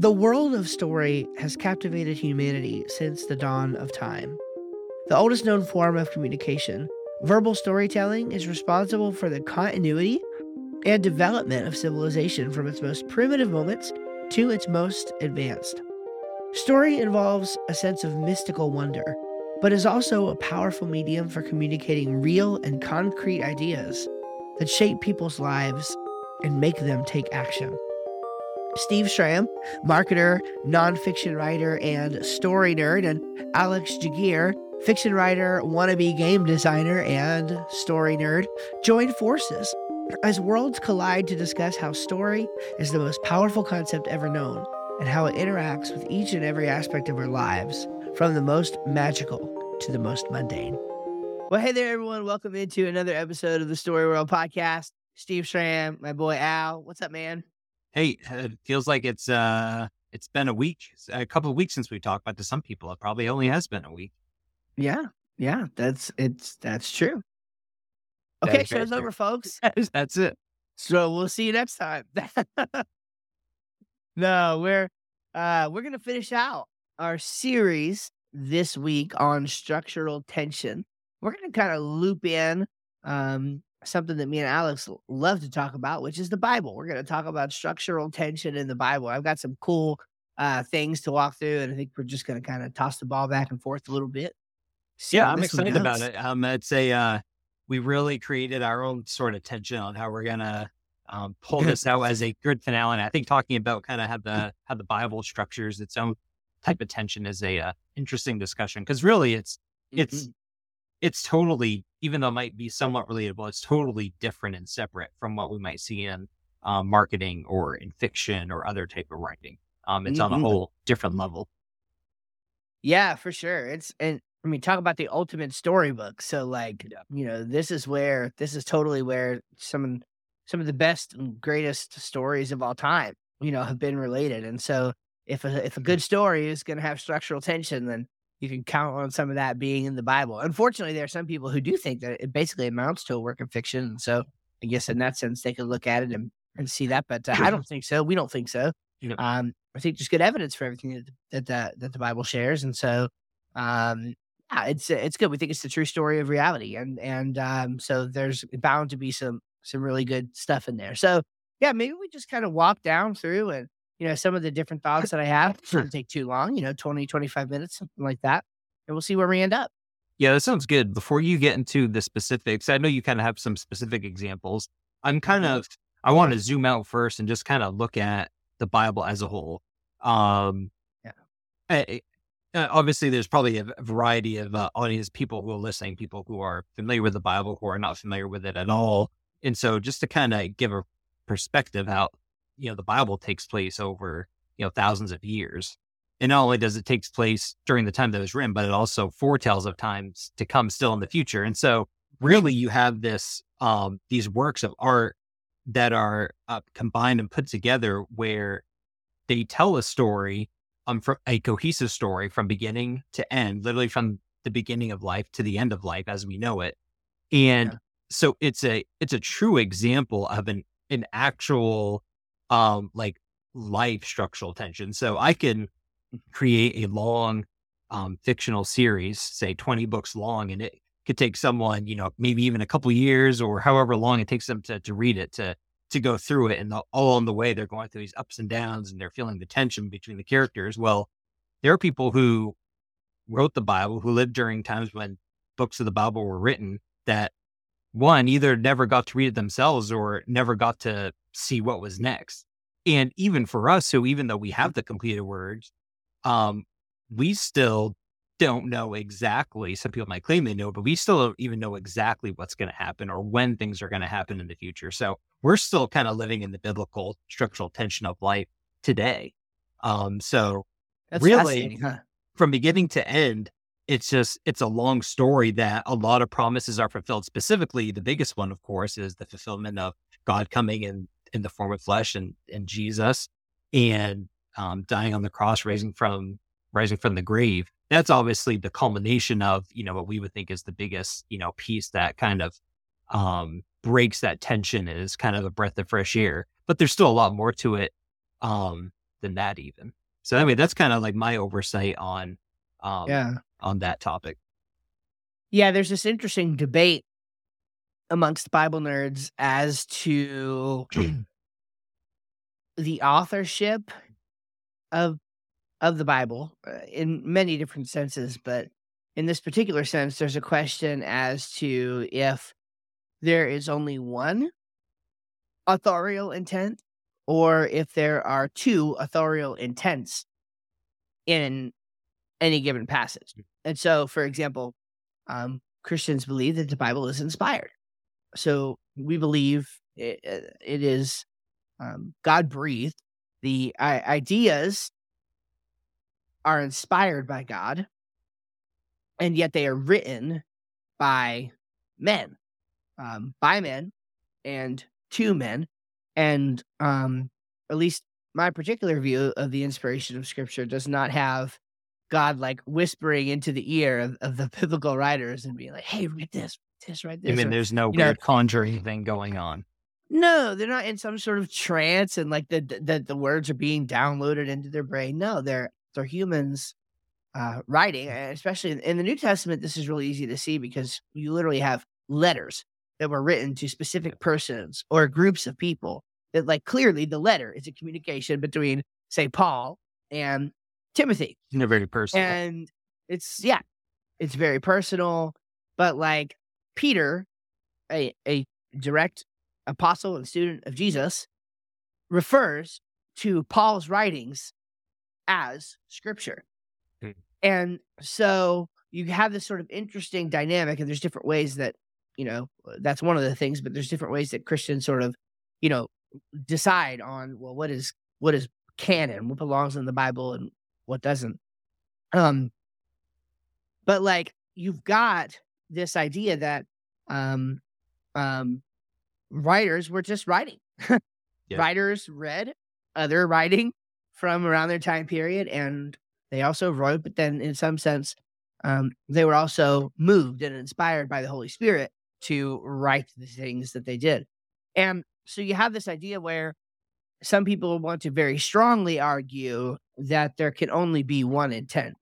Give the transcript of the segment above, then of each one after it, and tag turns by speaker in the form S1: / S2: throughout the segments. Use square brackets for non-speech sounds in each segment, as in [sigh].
S1: The world of story has captivated humanity since the dawn of time. The oldest known form of communication, verbal storytelling is responsible for the continuity and development of civilization from its most primitive moments to its most advanced. Story involves a sense of mystical wonder, but is also a powerful medium for communicating real and concrete ideas that shape people's lives and make them take action. Steve Schramm, marketer, nonfiction writer, and story nerd, and Alex Jaguar, fiction writer, wannabe game designer, and story nerd, joined forces as worlds collide to discuss how story is the most powerful concept ever known and how it interacts with each and every aspect of our lives, from the most magical to the most mundane. Well, hey there, everyone. Welcome into another episode of the Story World Podcast. Steve Schramm, my boy Al. What's up, man?
S2: Hey, it feels like it's uh it's been a week, a couple of weeks since we talked, but to some people it probably only has been a week.
S1: Yeah, yeah, that's it's that's true. Okay, show's over, folks.
S2: That's it.
S1: So we'll see you next time. [laughs] no, we're uh we're gonna finish out our series this week on structural tension. We're gonna kind of loop in um something that me and Alex love to talk about, which is the Bible. We're going to talk about structural tension in the Bible. I've got some cool uh, things to walk through, and I think we're just going to kind of toss the ball back and forth a little bit.
S2: Yeah, I'm excited about it. Um, it's a uh, we really created our own sort of tension on how we're gonna um, pull this out as a good finale. And I think talking about kind of how the how the Bible structures its own type of tension is a uh, interesting discussion because really it's it's mm-hmm. it's totally even though it might be somewhat relatable, it's totally different and separate from what we might see in um, marketing or in fiction or other type of writing. Um, it's mm-hmm. on a whole different level.
S1: Yeah, for sure. It's and I mean, talk about the ultimate storybook. So, like, yeah. you know, this is where this is totally where some some of the best and greatest stories of all time, you know, have been related. And so, if a if a good story is going to have structural tension, then you can count on some of that being in the Bible. Unfortunately, there are some people who do think that it basically amounts to a work of fiction. And so I guess in that sense, they could look at it and, and see that. But uh, I don't think so. We don't think so. Um, I think there's good evidence for everything that that, that, that the Bible shares. And so, um, yeah, it's it's good. We think it's the true story of reality, and and um, so there's bound to be some some really good stuff in there. So yeah, maybe we just kind of walk down through and you know, some of the different thoughts that I have. It shouldn't take too long, you know, 20, 25 minutes, something like that. And we'll see where we end up.
S2: Yeah, that sounds good. Before you get into the specifics, I know you kind of have some specific examples. I'm kind mm-hmm. of, I want to zoom out first and just kind of look at the Bible as a whole. Um, yeah. I, obviously, there's probably a variety of uh, audience people who are listening, people who are familiar with the Bible, who are not familiar with it at all. And so, just to kind of give a perspective how you know, the Bible takes place over, you know, thousands of years. And not only does it take place during the time that it was written, but it also foretells of times to come still in the future. And so really you have this, um, these works of art that are uh, combined and put together where they tell a story, um, from a cohesive story from beginning to end, literally from the beginning of life to the end of life as we know it. And yeah. so it's a, it's a true example of an, an actual um like life structural tension. So I can mm-hmm. create a long um fictional series, say 20 books long, and it could take someone, you know, maybe even a couple years or however long it takes them to to read it to to go through it. And the, all on the way, they're going through these ups and downs and they're feeling the tension between the characters. Well, there are people who wrote the Bible who lived during times when books of the Bible were written that one either never got to read it themselves or never got to see what was next. And even for us, so even though we have the completed words, um, we still don't know exactly. Some people might claim they know, but we still don't even know exactly what's going to happen or when things are going to happen in the future. So we're still kind of living in the biblical structural tension of life today. Um, so That's really, huh? from beginning to end, it's just it's a long story that a lot of promises are fulfilled. Specifically, the biggest one, of course, is the fulfillment of God coming in in the form of flesh and and Jesus and um, dying on the cross, raising from rising from the grave. That's obviously the culmination of you know what we would think is the biggest you know piece that kind of um, breaks that tension and is kind of a breath of fresh air. But there's still a lot more to it. Um, than that even. So anyway, that's kind of like my oversight on um
S1: Yeah.
S2: on that topic.
S1: Yeah, there's this interesting debate amongst Bible nerds as to [clears throat] the authorship of of the Bible uh, in many different senses, but in this particular sense, there's a question as to if there is only one authorial intent or if there are two authorial intents in any given passage. And so, for example, um, Christians believe that the Bible is inspired. So we believe it, it is um, God breathed. The I- ideas are inspired by God, and yet they are written by men, um, by men, and to men. And um, at least my particular view of the inspiration of Scripture does not have God like whispering into the ear of, of the [laughs] biblical writers and being like, "Hey, read this, write
S2: I mean, there's no
S1: you know-
S2: weird conjuring thing going on.
S1: no, they're not in some sort of trance and like the the the words are being downloaded into their brain. No, they're they're humans uh writing, and especially in, in the New Testament. This is really easy to see because you literally have letters that were written to specific persons or groups of people. That like clearly the letter is a communication between say Paul and Timothy.
S2: They're very personal.
S1: And it's yeah, it's very personal. But like Peter, a a direct apostle and student of Jesus, refers to Paul's writings as scripture.
S2: Hmm.
S1: And so you have this sort of interesting dynamic, and there's different ways that, you know, that's one of the things, but there's different ways that Christians sort of, you know, decide on, well, what is what is canon, what belongs in the Bible and what doesn't. Um but like you've got this idea that um um writers were just writing. [laughs] Writers read other writing from around their time period and they also wrote, but then in some sense, um, they were also moved and inspired by the Holy Spirit to write the things that they did. And so you have this idea where some people want to very strongly argue that there can only be one intent,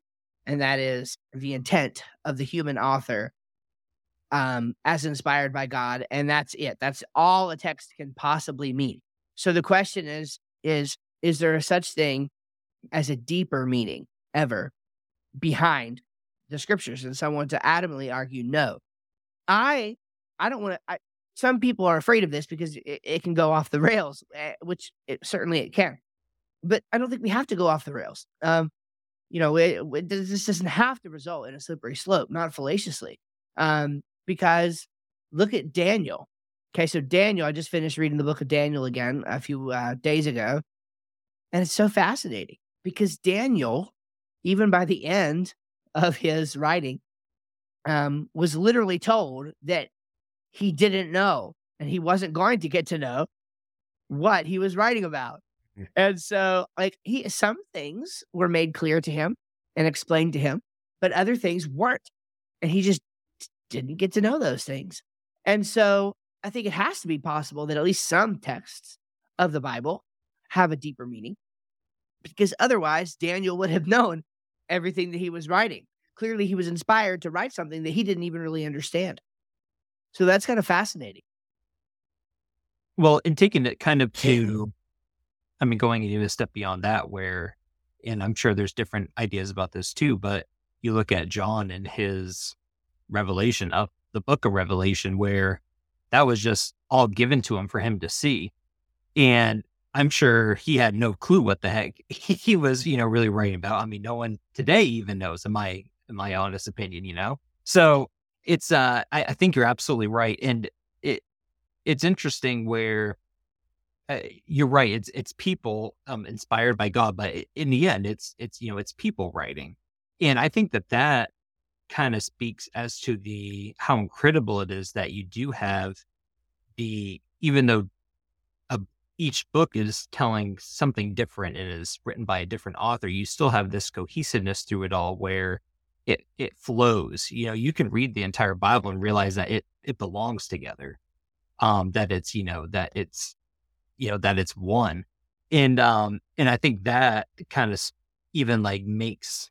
S1: and that is the intent of the human author um, as inspired by God. And that's it. That's all a text can possibly mean. So the question is, is, is there a such thing as a deeper meaning ever behind the scriptures? And someone to adamantly argue, no. I, I don't want to, some people are afraid of this because it, it can go off the rails, eh, which it, certainly it can. But I don't think we have to go off the rails. Um, you know, it, this doesn't have to result in a slippery slope, not fallaciously. Um, because look at Daniel. Okay, so Daniel, I just finished reading the book of Daniel again a few uh, days ago, and it's so fascinating because Daniel, even by the end of his writing, um, was literally told that he didn't know and he wasn't going to get to know what he was writing about.
S2: Mm.
S1: And so, like, he some things were made clear to him and explained to him, but other things weren't, and he just didn't get to know those things. And so, I think it has to be possible that at least some texts of the Bible have a deeper meaning, because otherwise, Daniel would have [laughs] known everything that he was writing. Clearly, he was inspired to write something that he didn't even really understand. So that's kind of fascinating.
S2: Well, in taking it kind of to, I mean, going even a step beyond that, where, and I'm sure there's different ideas about this too, but you look at John and his revelation of the book of Revelation, where that was just all given to him for him to see. And I'm sure he had no clue what the heck [laughs] he was, you know, really writing about. I mean, no one today even knows, in my, in my honest opinion, you know? So it's, uh, I, I think you're absolutely right. And it, it's interesting where uh, you're right. It's it's people um, inspired by God, but in the end, it's it's you know it's people writing, and I think that that kind of speaks as to the how incredible it is that you do have the even though a, each book is telling something different and is written by a different author, you still have this cohesiveness through it all where it it flows. You know, you can read the entire Bible and realize that it it belongs together um, that it's you know that it's you know that it's one and um and I think that kind of even like makes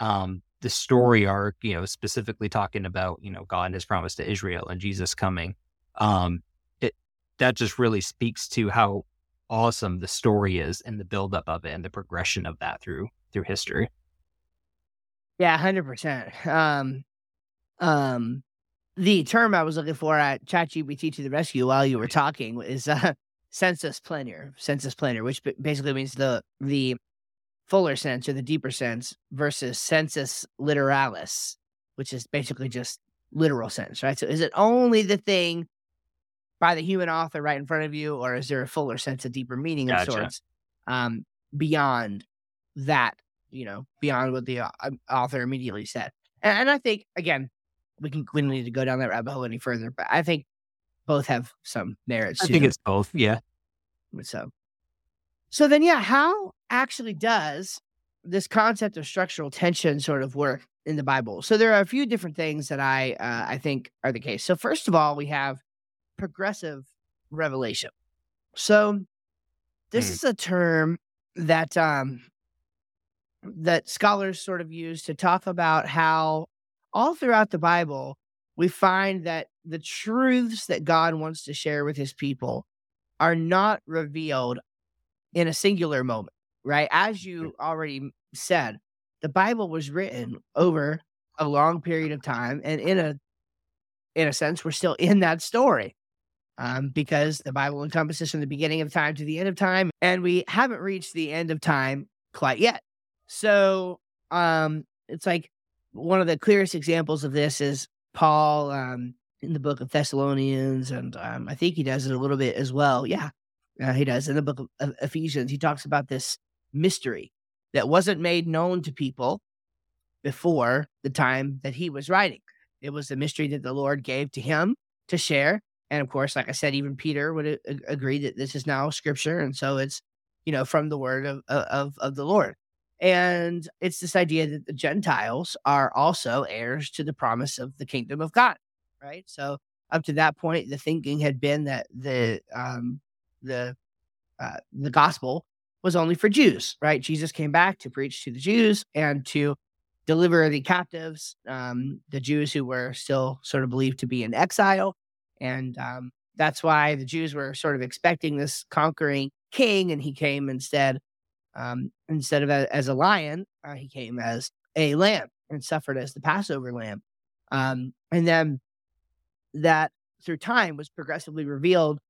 S2: um the story arc, you know, specifically talking about you know God and His promise to Israel and Jesus coming. Um, it that just really speaks to how awesome the story is and the buildup of it and the progression of that through through history.
S1: Yeah, hundred percent. Um, um, the term I was looking for at ChatGPT to the rescue while you were talking is uh, [laughs] sensus plenior. Sensus plenior, which basically means the the fuller sense or the deeper sense versus sensus literalis, which is basically just literal sense, right? So, is it only the thing by the human author right in front of you, or is there a fuller sense, a deeper meaning of sorts um, beyond that? You know, beyond what the uh, author immediately said. And, and I think again, we can we don't need to go down that rabbit hole any further, but I think both have some merits.
S2: I think
S1: them.
S2: it's both. Yeah.
S1: So, so then, yeah, how actually does this concept of structural tension sort of work in the Bible? So there are a few different things that I uh, I think are the case. So first of all, we have progressive revelation. So this mm. is a term that um that scholars sort of use to talk about how all throughout the Bible, we find that the truths that God wants to share with his people are not revealed in a singular moment, right? As you already said, the Bible was written over a long period of time and in a in a sense we're still in that story. Um, because the Bible encompasses from the beginning of time to the end of time, and we haven't reached the end of time quite yet. So um, it's like one of the clearest examples of this is Paul um, in the book of Thessalonians, and um, I think he does it a little bit as well. Yeah, uh, he does in the book of Ephesians. He talks about this mystery that wasn't made known to people before the time that he was writing. It was the mystery that the Lord gave to him to share. And of course, like I said, even Peter would a- agree that this is now scripture. And so it's, you know, from the word of, of, of the Lord. And it's this idea that the Gentiles are also heirs to the promise of the kingdom of God, right? So up to that point, the thinking had been that the um, the uh, the gospel was only for Jews, right? Jesus came back to preach to the Jews and to deliver the captives, um, the Jews who were still sort of believed to be in exile, and um, that's why the Jews were sort of expecting this conquering king, and he came instead um, instead of a, as a lion, uh, he came as a lamb and suffered as the Passover lamb. Um, and then that through time was progressively revealed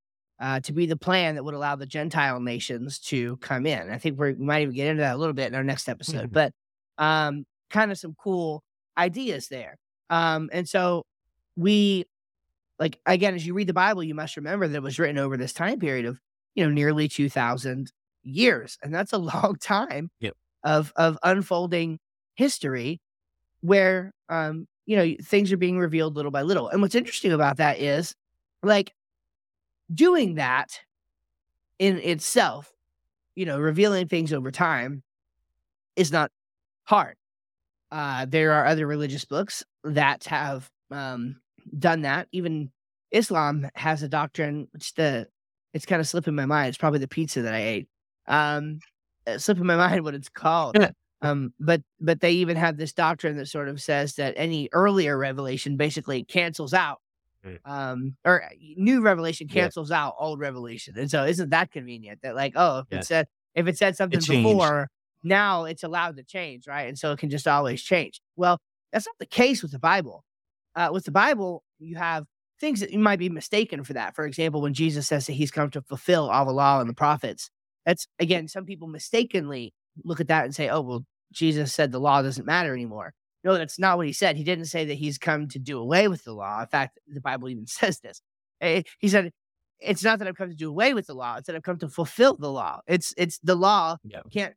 S1: uh, to be the plan that would allow the Gentile nations to come in. I think we might even get into that a little bit in our next episode, mm-hmm. but um, kind of some cool ideas there. Um, and so we, like, again, as you read the Bible, you must remember that it was written over this time period of, you know, nearly 2,000 years, and that's a [laughs] long time
S2: yep.
S1: of of unfolding history where um you know things are being revealed little by little. And what's interesting about that is like doing that in itself, you know, revealing things over time is not hard. Uh, there are other religious books that have um, done that. Even Islam has a doctrine, which the it's kind of slipping my mind. It's probably the pizza that I ate. Um, slipping my [laughs] mind what it's called. Um, but but they even have this doctrine that sort of says that any earlier revelation basically cancels out. Um, or uh, new revelation cancels yeah. out old revelation. And so isn't that convenient that like oh if yeah. it said if it said something it before now it's allowed to change right and so it can just always change. Well, that's not the case with the Bible. Uh, with the Bible, you have things that you might be mistaken for that. For example, when Jesus says that he's come to fulfill all the law and the prophets, that's again, some people mistakenly look at that and say, oh, well, Jesus said the law doesn't matter anymore. No, that's not what he said. He didn't say that he's come to do away with the law. In fact, the Bible even [laughs] says this. Eh, he said, it's not that I've come to do away with the law, it's that I've come to fulfill the law. It's it's the law yeah. can't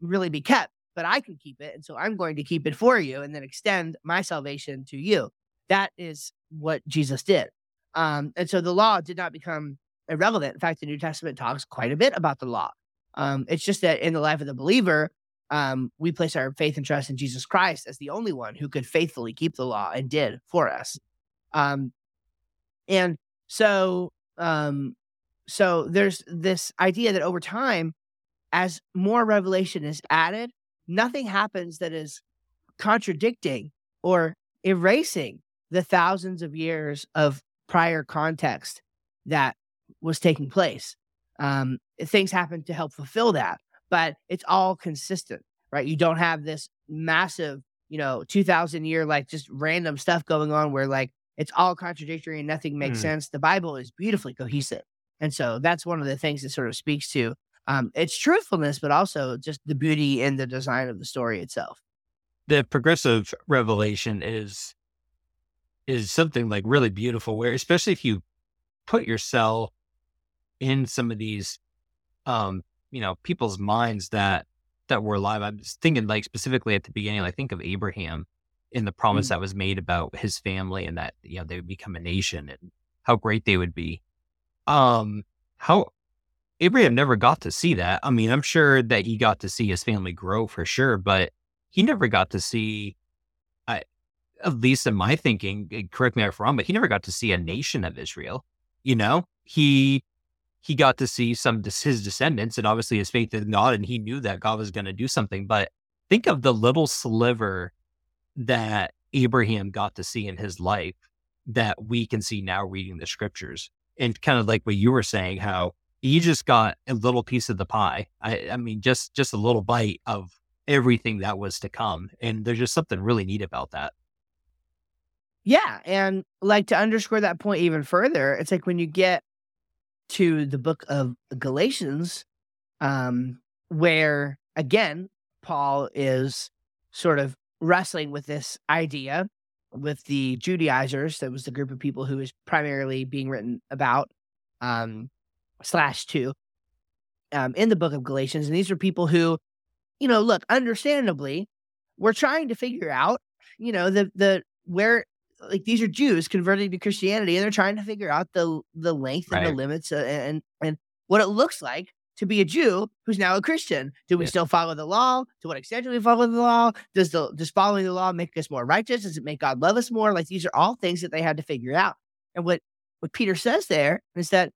S1: really be kept, but I can keep it. And so I'm going to keep it for you and then extend my salvation to you. That is what Jesus did. Um, and so the law did not become irrelevant. In fact, the New Testament talks quite a bit about the law. Um, it's just that in the life of the believer, um, we place our faith and trust in Jesus Christ as the only one who could faithfully keep the law and did for us. Um, and so, um, so there's this idea that over time, as more revelation is added, nothing happens that is contradicting or erasing the thousands of years of prior context that was taking place. Um, things happen to help fulfill that, but it's all consistent, right? You don't have this massive, you know, 2000 year, like just random stuff going on where like it's all contradictory and nothing makes
S2: Mm.
S1: sense. The Bible is beautifully cohesive. And so that's one of the things that sort of speaks to um, its truthfulness, but also just the beauty in the design of the story itself.
S2: the progressive revelation is is something like really beautiful where especially if you put yourself in some of these um you know people's minds that that were alive. I'm thinking like specifically at the beginning i think of abraham in the promise
S1: Mm.
S2: that was made about his family and that you know they would become a nation and how great they would be. Um how abraham never got to see that. I mean i'm sure that he got to see his family grow for sure but he never got to see I, at least in my thinking correct me if I'm wrong but he never got to see a nation of israel you know? He he got to see some his descendants and obviously his faith in god and he knew that god was going to do something but think of the little sliver that abraham got to see in his life that we can see now reading the scriptures and kind of like what you were saying how he just got a little piece of the pie i i mean just just a little bite of everything that was to come and there's just something really neat about that
S1: Yeah. And like to underscore that point even further, it's like when you get to the book of Galatians, um, where again, Paul is sort of wrestling with this idea with the Judaizers. That was the group of people who is primarily being written about, um, slash two, um, in the book of Galatians. And these are people who, you know, look, understandably, we're trying to figure out, you know, the, the, where like these are Jews converting to Christianity, and they're trying to figure out the the length and the limits uh, and and what it looks like to be a Jew who's now a Christian. Do we
S2: Yeah.
S1: still follow the law? To what extent do we follow the law? Does the does following the law make us more righteous? Does it make God love us more? Like these are all things that they had to figure out. And what what Peter says there is that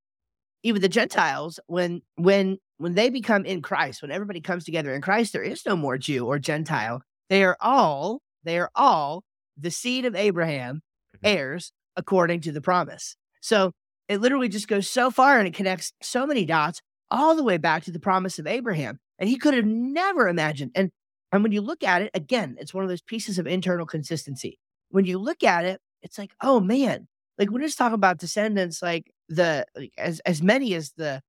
S1: even the Gentiles, when when when they become in Christ, when everybody comes together in Christ, there is no more Jew or Gentile. They are all they are all the seed of Abraham,
S2: Mhm.
S1: heirs according to the promise. So it literally just goes so far and it connects so many dots all the way back to the promise of Abraham. And he could have never imagined. And and when you look at it, again, it's one of those pieces of internal consistency. When you look at it, it's like, oh man, like when it's talking about descendants, like the like as as many as the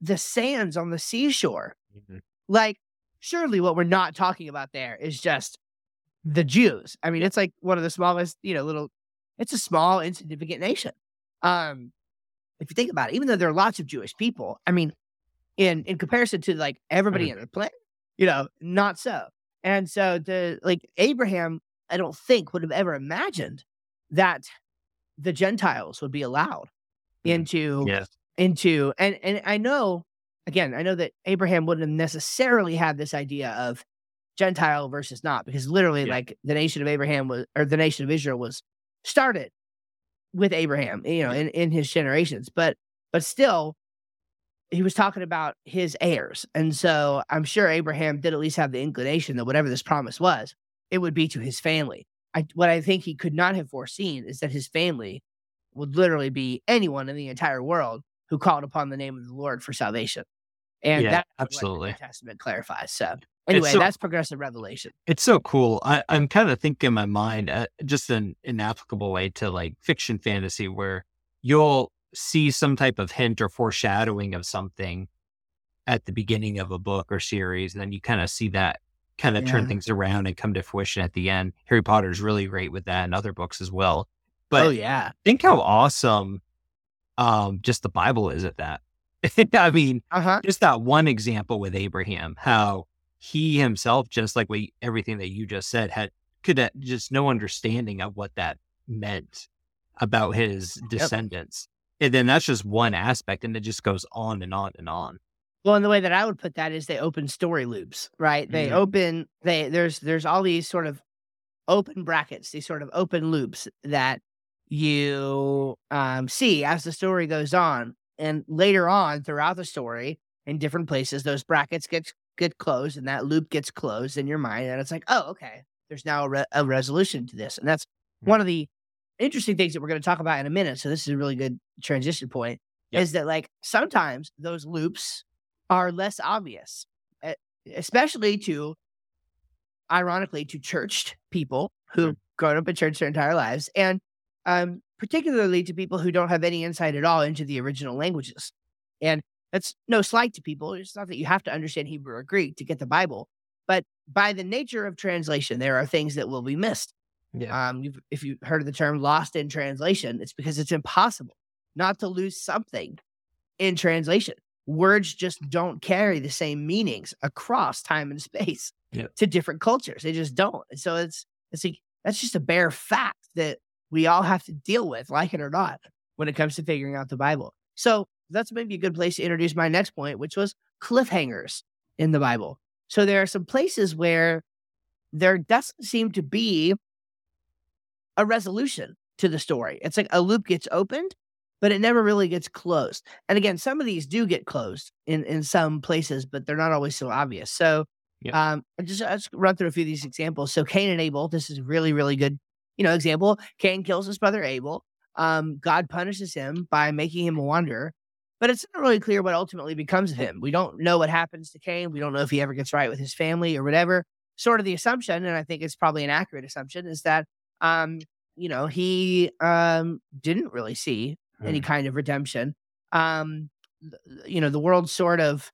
S1: the sands on the seashore. Like, surely what we're not talking about there is just the Jews. I mean, it's like one of the smallest, you know, little. It's a small, insignificant nation. Um, if you think about it, even though there are lots of Jewish people, I mean, in in comparison to like everybody on the planet, you know, not so. And so the like Abraham, I don't think would have ever imagined that the Gentiles would be allowed
S2: Mhm.
S1: into
S2: yes
S1: into and and I know again, I know that Abraham wouldn't have necessarily had this idea of Gentile versus not, because literally
S2: Yeah.
S1: like the nation of Abraham was or the nation of Israel was started with Abraham, you know, in, in his generations. But but still he was talking about his heirs. And so I'm sure Abraham did at least have the inclination that whatever this promise was, it would be to his family. I what I think he could not have foreseen is that his family would literally be anyone in the entire world who called upon the name of the Lord for salvation. And
S2: Yeah,
S1: that's what
S2: absolutely.
S1: the New Testament clarifies. So anyway,
S2: so-
S1: that's progressive revelation.
S2: It's so cool. I, I'm kind of thinking in my mind, uh, just an inapplicable way to like fiction fantasy, where you'll see some type of hint or foreshadowing of something at the beginning of a book or series, and then you kind of see that kind of turn things around and come to fruition at the end. Harry Potter is really great with that, and other books as well. But
S1: oh yeah.
S2: think how awesome, um, just the Bible is at that. [laughs] I mean,
S1: Uh-huh.
S2: just that one example with Abraham, how he himself, just like we, everything that you just said, had could have just no understanding of what that meant about his descendants. And then that's just one aspect, and it just goes on and on and on.
S1: Well, and the way that I would put that is they open story loops, right? They
S2: Mhm.
S1: open they there's there's all these sort of open brackets, these sort of open loops that you um see as the story goes on. And later on throughout the story, in different places, those brackets get get closed and that loop gets closed in your mind. And it's like, oh, okay, there's now a, re- a resolution to this. And that's
S2: Hmm.
S1: one of the interesting things that we're going to talk about in a minute. So this is a really good transition point
S2: Yep.
S1: is that like sometimes those loops are less obvious, e- especially to ironically to churched people who
S2: Mhm.
S1: grown up in church their entire lives and um, particularly to people who don't have any insight at all into the original languages. And that's no slight to people. It's not that you have to understand Hebrew or Greek to get the Bible, but by the nature of translation, there are things that will be missed.
S2: Yeah.
S1: Um, you've, if you've heard of the term lost in translation, it's because it's impossible not to lose something in translation. Words just don't carry the same meanings across time and space
S2: Yep.
S1: to different cultures. They just don't. And so it's it's like that's just a bare fact that we all have to deal with, like it or not, when it comes to figuring out the Bible. So that's maybe a good place to introduce my next point, which was cliffhangers in the Bible. So there are some places where there doesn't seem to be a resolution to the story. It's like a loop gets opened, but it never really gets closed. And again, some of these do get closed in in some places, but they're not always so obvious. So
S2: Yeah.
S1: um I just I'll just run through a few of these examples. So Cain and Abel, this is a really, really good, you know, example. Cain kills his brother Abel. Um, God punishes him by making him a wanderer. But it's not really clear what ultimately becomes of him. We don't know what happens to Cain. We don't know if he ever gets right with his family or whatever. Sort of the assumption, and I think it's probably an accurate assumption, is that um, you know, he um didn't really see any
S2: Mm.
S1: kind of redemption. Um, you know, the world sort of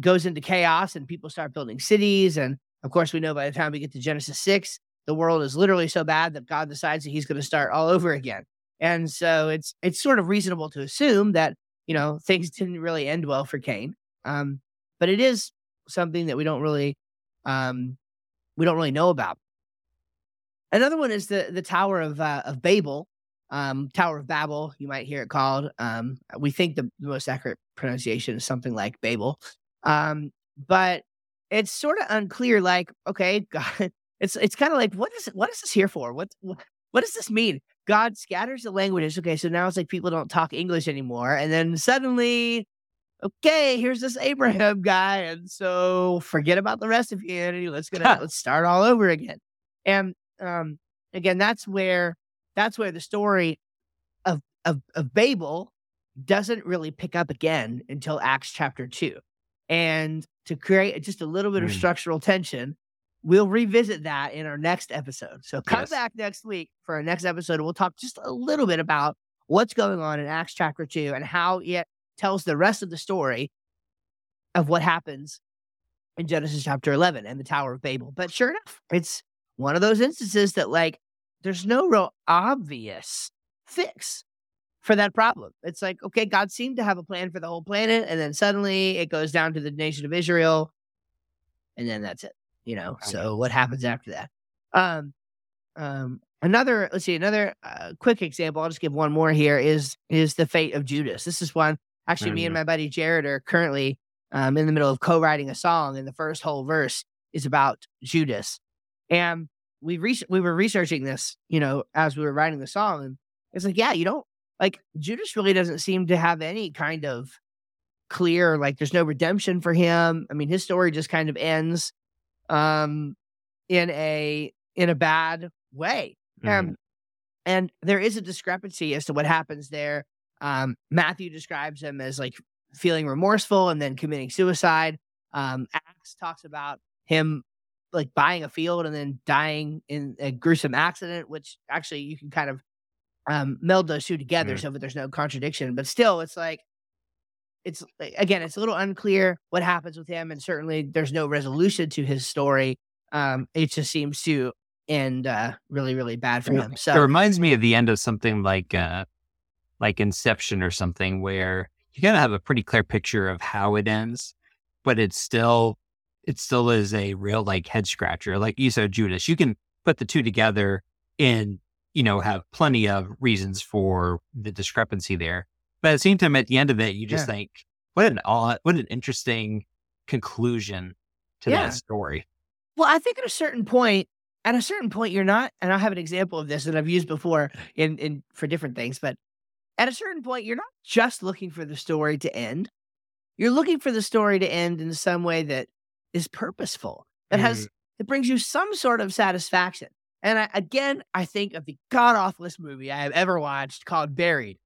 S1: goes into chaos and people start building cities. And of course, we know by the time we get to Genesis 6, the world is literally so bad that God decides that he's going to start all over again. And so it's it's sort of reasonable to assume that, you know, things [laughs] didn't really end well for Cain. Um, but it is something that we don't really um we don't really know about. Another one is the the Tower of uh, of Babel, um, Tower of Babel. You might hear it called. Um, we think the, the most accurate pronunciation is something like Babel, um, but it's sort of unclear. Like, okay, [laughs] God, it's it's kind of like what is what is this here for? What what does this mean? God scatters the languages. Okay, so now it's like people don't talk English anymore, and then suddenly. Okay, here's this Abraham [laughs] guy, and so forget about the rest of humanity. Let's get [laughs] let's start all over again. And um, again, that's where that's where the story of of of Babel doesn't really pick up again until Acts chapter two. And to create just a little bit of
S2: Mm.
S1: structural tension, we'll revisit that in our next episode. So come
S2: Yes.
S1: back next week for our next episode. and We'll talk just a little bit about what's going on in Acts chapter two and how it tells the rest of the story of what happens in Genesis chapter 11 and the Tower of Babel. But sure enough, it's one of those instances that, like, there's no real obvious fix for that problem. It's like, okay, God seemed to have a plan for the whole planet, and then suddenly it goes down to the nation of Israel, and then that's it. You know,
S2: Okay.
S1: so what happens after that? Um, um, another let's see, another uh, quick example. I'll just give one more here. Is is the fate of Judas? This is one. Actually, me and my buddy Jared are currently um, in the middle of co-writing a song, and the first whole verse is about Judas. And we re- we were researching this, you know, as we were writing the song, and it's like, yeah, you don't like Judas really doesn't seem to have any kind of clear like there's no redemption for him. I mean, his story just kind of ends um in a in a bad way.
S2: Mhm.
S1: Um, and there is a discrepancy as to what happens there. Um, Matthew describes him as like feeling remorseful and then committing suicide. Um, Acts talks about him like buying a field and then dying in a gruesome accident, which actually you can kind of um, meld those two together
S2: Mm.
S1: so that there's no contradiction. But still, it's like it's again, it's a little unclear what happens with him, and certainly there's no resolution to his story. Um, it just seems to end uh, really, really bad for him.
S2: It reminds me of the end of something like uh like Inception or something where you kind of have a pretty clear picture of how it ends, but it's still it still is a real like head scratcher. Like you said, Judas, you can put the two together and you know have plenty of reasons for the discrepancy there. But at the same time, at the end of it, you just
S1: Yeah.
S2: think, what an odd, what an interesting conclusion to
S1: Yeah.
S2: that story.
S1: Well, I think at a certain point, at a certain point, you're not, and I have an example of this that I've used before in in for different things, but at a certain point, you're not just looking for the story to end. You're looking for the story to end in some way that is purposeful, that has mm. that brings you some sort of satisfaction. And I, again, I think of the god awfulest movie I have ever watched called Buried.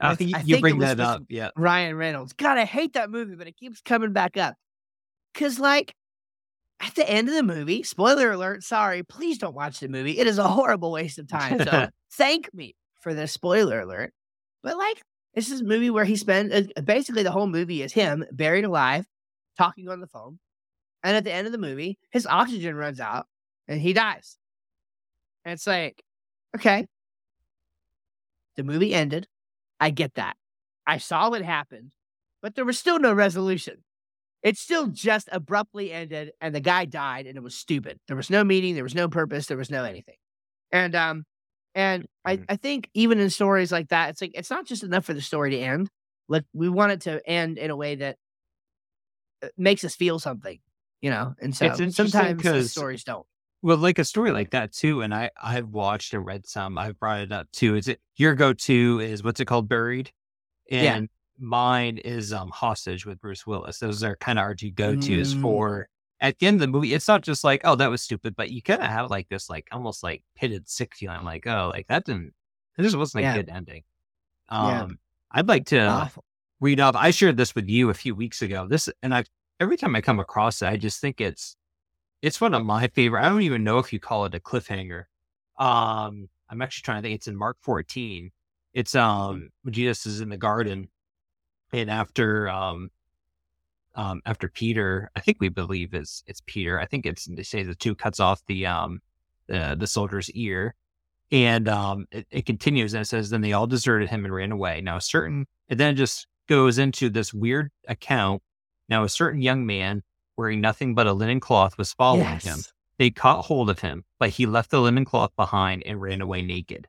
S2: I think
S1: I
S2: you
S1: think
S2: bring that up. Yeah.
S1: Ryan Reynolds. God, I hate that movie, but it keeps coming back up. Cause like at the end of the movie, spoiler alert, sorry, please don't watch the movie. It is a horrible waste of time. So [laughs] thank me for the spoiler alert. But like, this is a movie where he spent uh, basically the whole movie is him buried alive, talking on the phone. And at the end of the movie, his oxygen runs out and he dies. And it's like, okay. The movie ended. I get that. I saw what happened, but there was still no resolution. It still just abruptly ended and the guy died and it was stupid. There was no meaning, there was no purpose, there was no anything. And um and I,
S2: Mhm.
S1: I think even in stories like that, it's like it's not just enough for the story to end. Like we want it to end in a way that uh, makes us feel something, you know. And so sometimes stories don't.
S2: Well, like a story like that too, and I I've watched and read some. I've brought it up too. Is it your go to is what's it called? Buried,
S1: Yeah.
S2: and mine is um Hostage with Bruce Willis. Those are kind of our two go tos
S1: Mm.
S2: for at the end of the movie. It's not just like oh that was stupid, but you kind of have like this like almost like pitted sick feeling like oh like that didn't that just wasn't a good ending. Um,
S1: Yeah.
S2: I'd like to
S1: Awful.
S2: read off. I shared this with you a few weeks ago. This and I every time I come across it, I just think it's it's one of my favorite. I don't even know if you call it a cliffhanger. Um, I'm actually trying to think. It's in Mark 14. It's um Jesus is in the garden, and after um um after Peter, I think we believe it's it's Peter. I think it's they say the two cuts off the um the the soldier's ear, and um it, it continues and it says then they all deserted him and ran away. Now a certain it then just goes into this weird account. Now a certain young man wearing nothing but a linen cloth was following him. They caught hold of him, but he left the linen cloth behind and ran away naked.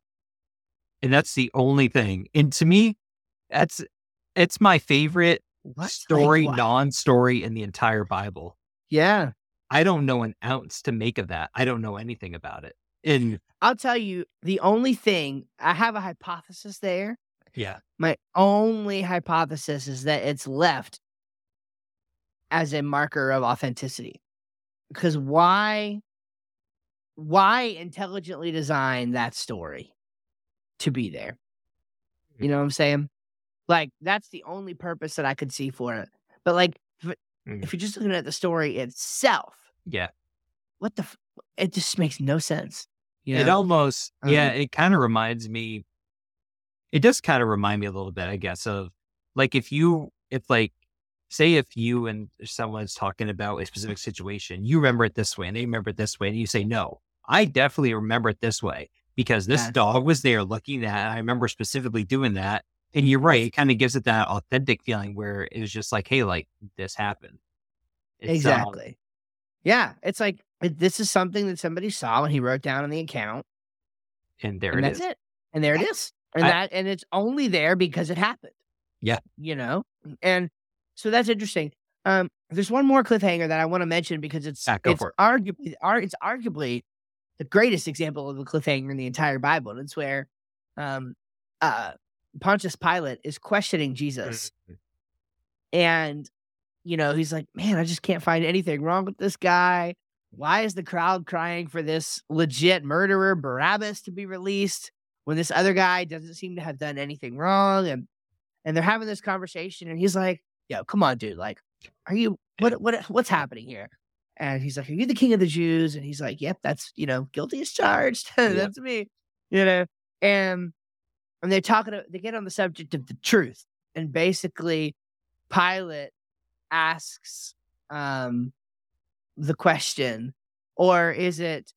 S2: And that's the only thing. And to me, that's it's my favorite
S1: What?
S2: Story,
S1: what?
S2: non-story in the entire Bible.
S1: Yeah.
S2: I don't know an ounce to make of that. I don't know anything about it. And
S1: I'll tell you the only thing I have a hypothesis there.
S2: yeah,
S1: My only hypothesis is that it's left as a marker of authenticity. Because why why intelligently design that story to be there? You know what I'm saying? Like that's the only purpose that I could see for it. But like if, it-
S2: Mhm.
S1: if you're just looking at the story itself,
S2: yeah.
S1: what the f- it just makes no sense. You
S2: It
S1: know?
S2: almost, yeah,
S1: Uh-huh.
S2: it kind of reminds me. It does kind of remind me a little bit, I guess, of like if you, if like, say if you and someone's talking about a specific situation, you remember it this way and they remember it this way, and you say, no, I definitely remember it this way because this
S1: Yes.
S2: dog was there looking at. I remember specifically doing that. And you're right; it kind of gives it that authentic feeling where it was just like, "Hey, like this happened." It's, um,
S1: Exactly. yeah, it's like this is something that somebody saw and he wrote down in the account,
S2: and there
S1: and
S2: it
S1: that's
S2: is.
S1: it. And there it is. And
S2: I-
S1: that and it's only there because it happened.
S2: Yeah.
S1: You know? And so that's interesting. Um, there's one more cliffhanger that I want to mention because it's
S2: Ah,
S1: it's
S2: it.
S1: arguably ar- it's arguably the greatest example of a cliffhanger in the entire Bible. And it's where um uh Pontius Pilate is questioning Jesus.
S2: Mhm.
S1: And, you know, he's like, man, I just can't find anything wrong with this guy. Why is the crowd crying for this legit murderer, Barabbas, to be released when this other guy doesn't seem to have done anything wrong? And and they're having this conversation, and he's like, yo, come on, dude. Like, are you what what what's happening here? And he's like, Are you the king of the Jews? And he's like, Yep, that's you know, guilty as charged. [laughs] that's me. You know, and and they're talking they get on the subject of the truth. And basically Pilate asks um the question, or is it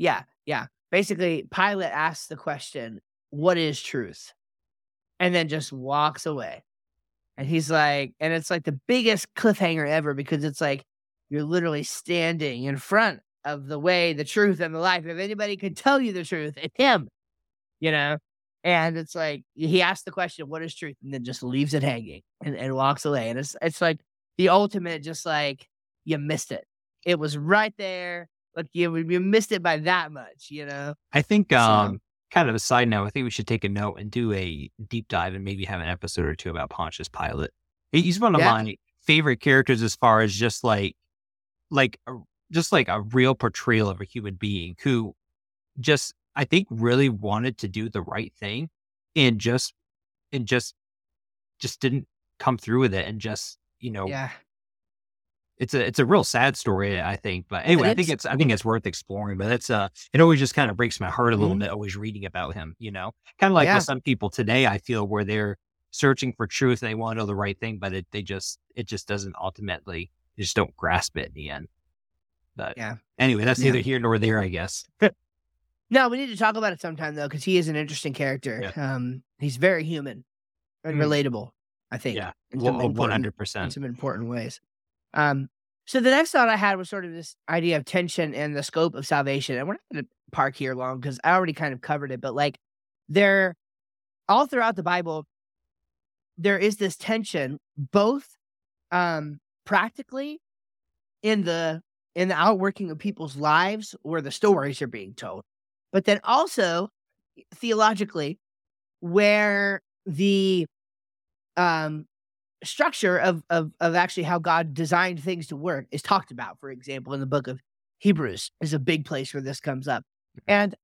S1: yeah, yeah. Basically, Pilate asks the question, What is truth? And then just walks away. And he's like, and it's like the biggest cliffhanger ever because it's like you're literally standing in front of the way, the truth, and the life. If anybody could tell you the truth, it's him, you know? And it's like he asks the question, what is truth? And then just leaves it hanging and, and walks away. And it's it's like the ultimate, just like you missed it. It was right there. Like you you missed it by that much, you know?
S2: I think,
S1: So-
S2: um, kind of a side note, I think we should take a note and do a deep dive and maybe have an episode or two about Pontius Pilate. He's one of
S1: Yeah.
S2: my favorite characters as far as just like, like, just like a real portrayal of a human being who just, I think, really wanted to do the right thing and just, and just, just didn't come through with it and just, you know,
S1: Yeah.
S2: It's a it's a real sad story, I think. But anyway, I think it's I think it's worth exploring. But it's uh it always just kind of breaks my heart a little
S1: Mhm.
S2: bit always reading about him, you know? Kind of like
S1: Yeah.
S2: with some people today, I feel where they're searching for truth and they want to know the right thing, but it they just it just doesn't ultimately they just don't grasp it in the end. But
S1: Yeah.
S2: anyway, that's
S1: Yeah.
S2: neither here nor there, I guess.
S1: No, we need to talk about it sometime though, because he is an interesting character. Um, he's very human and
S2: Mm.
S1: relatable. I think.
S2: Yeah.
S1: in
S2: One hundred
S1: in
S2: percent.
S1: some important ways. Um, so the next thought I had was sort of this idea of tension and the scope of salvation. And we're not going to park here long because I already kind of covered it, but like there, all throughout the Bible, there is this tension, both um, practically in the in the outworking of people's lives where the stories are being told, but then also theologically where the um structure of of of actually how God designed things to work is talked about. For example, in the book of Hebrews is a big place where this comes up, mm-hmm. and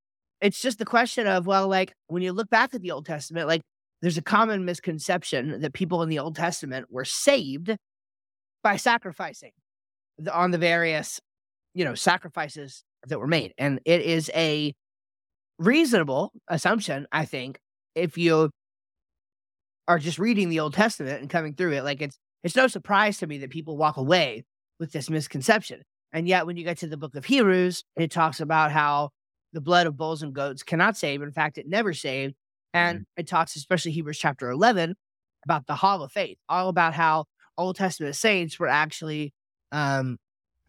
S1: it's just the question of well, like when you look back at the Old Testament, like there's a common misconception that people in the Old Testament were saved by sacrificing the, on the various you know sacrifices that were made, and it is a reasonable assumption, I think, if you are just reading the Old Testament and coming through it. Like it's it's no surprise to me that people walk away with this misconception. And yet when you get to the book of Hebrews, it talks about how the blood of bulls and goats cannot save. In fact, it never saved. And it talks, especially Hebrews chapter 11, about the hall of faith, all about how Old Testament saints were actually um,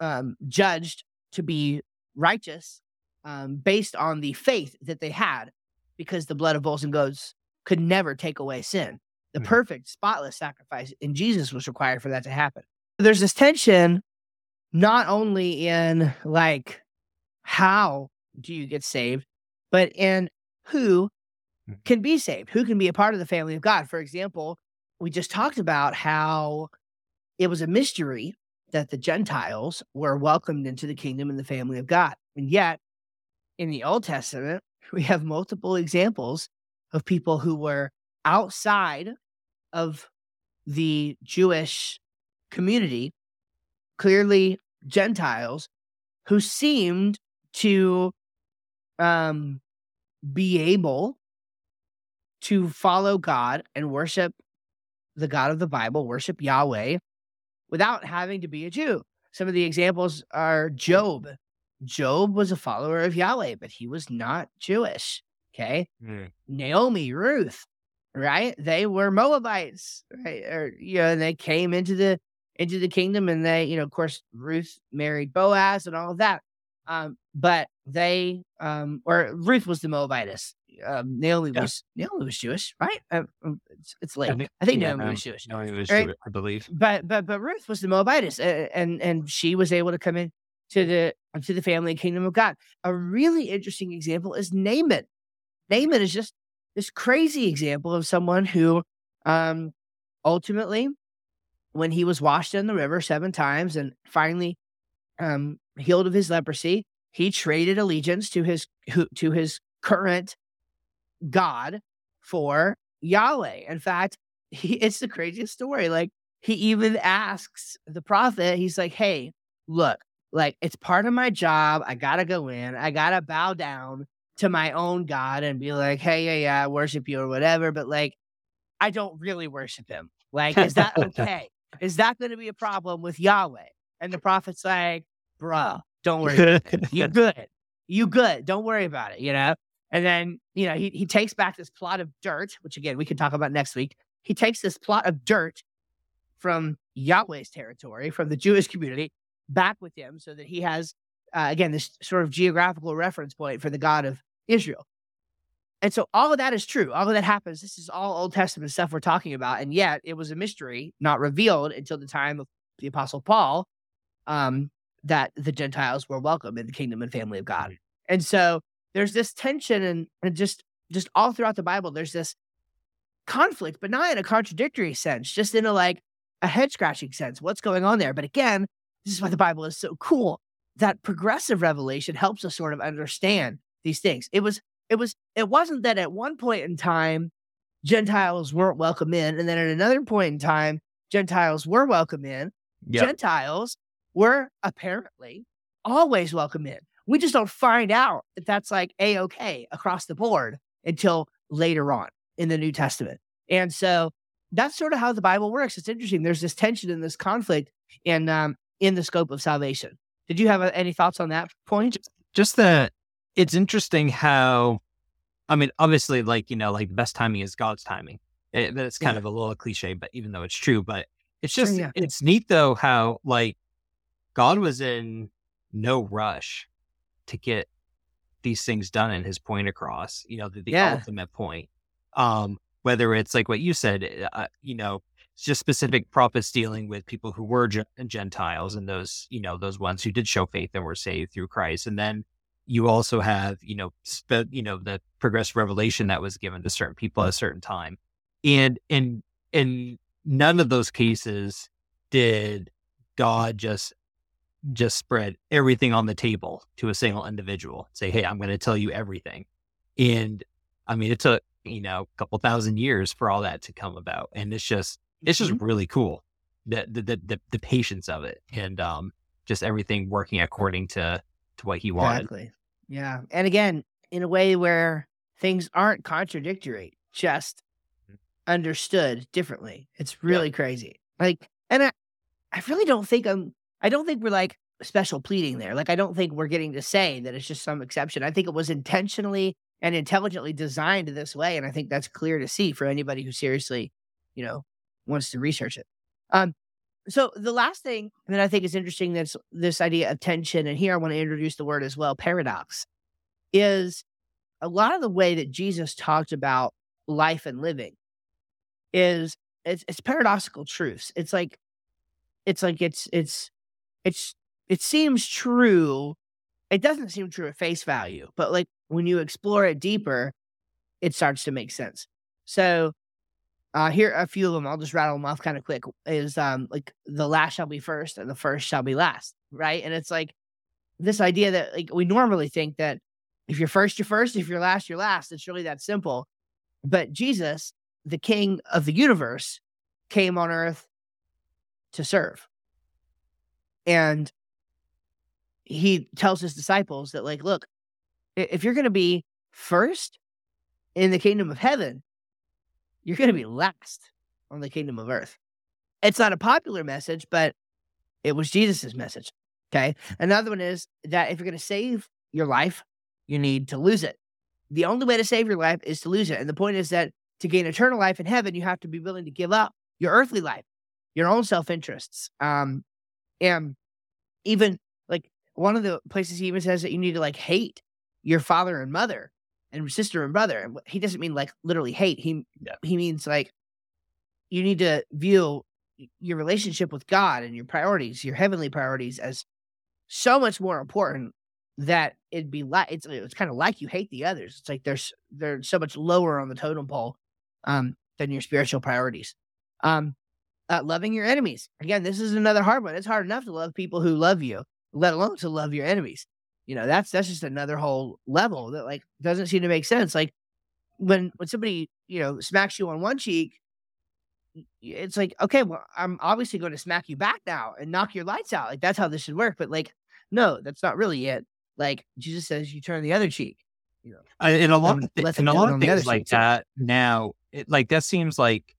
S1: um, judged to be righteous um, based on the faith that they had, because the blood of bulls and goats could never take away sin. The
S2: Mhm.
S1: perfect, spotless sacrifice in Jesus was required for that to happen. There's this tension, not only in like how do you get saved, but in who
S2: Mhm.
S1: can be saved, who can be a part of the family of God. For example, we just talked about how it was a mystery that the Gentiles were welcomed into the kingdom and the family of God. And yet, in the Old Testament, [laughs] we have multiple examples of people who were outside of the Jewish community, clearly Gentiles, who seemed to um, be able to follow God and worship the God of the Bible, worship Yahweh, without having to be a Jew. Some of the examples are Job. Job was a follower of Yahweh, but he was not Jewish. Okay.
S2: Mm.
S1: Naomi, Ruth, right? They were Moabites, right? Or you know, and they came into the into the kingdom, and they, you know, of course, Ruth married Boaz and all of that. Um, but they, um, or Ruth was the Moabitess. Um, Naomi
S2: Yeah.
S1: was Naomi was Jewish, right? Uh, um, it's, it's late. I
S2: think-
S1: think,
S2: yeah,
S1: Naomi was Jewish
S2: No, it was
S1: Right.
S2: Jewish, I believe.
S1: but but but Ruth was the Moabitess, uh, and and she was able to come in to the to the family and kingdom of God. A really interesting example is Naaman. Naaman is just this crazy example of someone who, um, ultimately, when he was washed in the river seven times and finally, um, healed of his leprosy, he traded allegiance to his to his current God for Yahweh. In fact, he, it's the craziest story. Like he even asks the prophet, he's like, Hey, look, like it's part of my job. I gotta go in, I gotta bow down to my own God and be like, Hey, yeah, yeah, I worship you or whatever, but like I don't really worship him. Like, is that [laughs] okay? is that gonna be a problem with Yahweh? And the prophet's like, bruh, don't worry. about it. You [laughs] good. You good. Don't worry about it, you know? And then, you know, he, he takes back this plot of dirt, which again, we can talk about next week. He takes this plot of dirt from Yahweh's territory, from the Jewish community, back with him so that he has, uh, again, this sort of geographical reference point for the God of Israel. And so all of that is true. All of that happens. This is all Old Testament stuff we're talking about. And yet it was a mystery not revealed until the time of the Apostle Paul um, that the Gentiles were welcome in the kingdom and family of God. And so there's this tension and, and just just all throughout the Bible, there's this conflict, but not in a contradictory sense, just in a like, a head scratching sense. What's going on there? But again, this is why the Bible is so cool. That progressive revelation helps us sort of understand these things. It was, it was, it wasn't that at one point in time, Gentiles weren't welcome in. And then at another point in time, Gentiles were welcome in. Yep. Gentiles were apparently always welcome in. We just don't find out that that's like a okay across the board until later on in the New Testament. And so that's sort of how the Bible works. It's interesting. There's this tension and this conflict in um, in the scope of salvation. Did you have uh, any thoughts on that point?
S2: Just that it's interesting how, I mean, obviously, like you know, like the best timing is God's timing. It, eh, it's kind yeah. of a little cliche, but even though it's true, but it's just sure, yeah. it's neat though how like God was in no rush to get these things done and his point across. You know, the, the yeah. ultimate point. Um, whether it's like what you said, eh, uh, you know, just specific prophets dealing with people who were Gentiles and those, you know, those ones who did show faith and were saved through Christ. And then you also have, you know, spe- you know, the progressive revelation that was given to certain people at a certain time. And in in none of those cases did God just just spread everything on the table to a single individual. Say, hey, I'm going to tell you everything. And I mean, it took you know, a couple thousand years for all that to come about. And it's just, it's just mm-hmm. really cool. The, the, the, the, patience of it and, um, just everything working according to, to what he wanted. Exactly.
S1: Yeah. And again, in a way where things aren't contradictory, just mm. understood differently. It's really crazy. Like, and I, I really don't think I'm, I don't think we're like special pleading there. Like, I don't think we're getting to say that it's just some exception. I think it was intentionally and intelligently designed this way. And I think that's clear to see for anybody who seriously, you know, wants to research it. Um, so the last thing that I think is interesting that's this idea of tension, and here I want to introduce the word as well, paradox, is a lot of the way that Jesus talked about life and living is it's, it's paradoxical truths. It's like it's like it's it's it's it seems true. It doesn't seem true at face value, but like when you explore it deeper, it starts to make sense. So uh here a few of them, I'll just rattle them off kind of quick. Is um like the last shall be first and the first shall be last, right? And it's like this idea that like we normally think that if you're first, you're first, if you're last, you're last. It's really that simple. But Jesus, the king of the universe, came on earth to serve. And he tells his disciples that, like, look, if you're going to be first in the kingdom of heaven, you're going to be last on the kingdom of earth. It's not a popular message, but it was Jesus's message. Okay. Another one is that if you're going to save your life, you need to lose it. The only way to save your life is to lose it. And the point is that to gain eternal life in heaven, you have to be willing to give up your earthly life, your own self interests. Um, and even like one of the places he even says that you need to like hate your father and mother and sister and brother. And he doesn't mean like literally hate. He yeah. he means like you need to view your relationship with God and your priorities, your heavenly priorities, as so much more important that it'd be like it's it's kind of like you hate the others. It's like there's they're so much lower on the totem pole um, than your spiritual priorities. Um, uh, loving your enemies. Again, this is another hard one. It's hard enough to love people who love you, let alone to love your enemies you know that's that's just another whole level that like doesn't seem to make sense like when when somebody you know smacks you on one cheek it's like okay well i'm obviously going to smack you back now and knock your lights out like that's how this should work but like no that's not really it like jesus says you turn the other cheek you know
S2: uh, in a lot of th- in a lot of things like that now it, like that seems like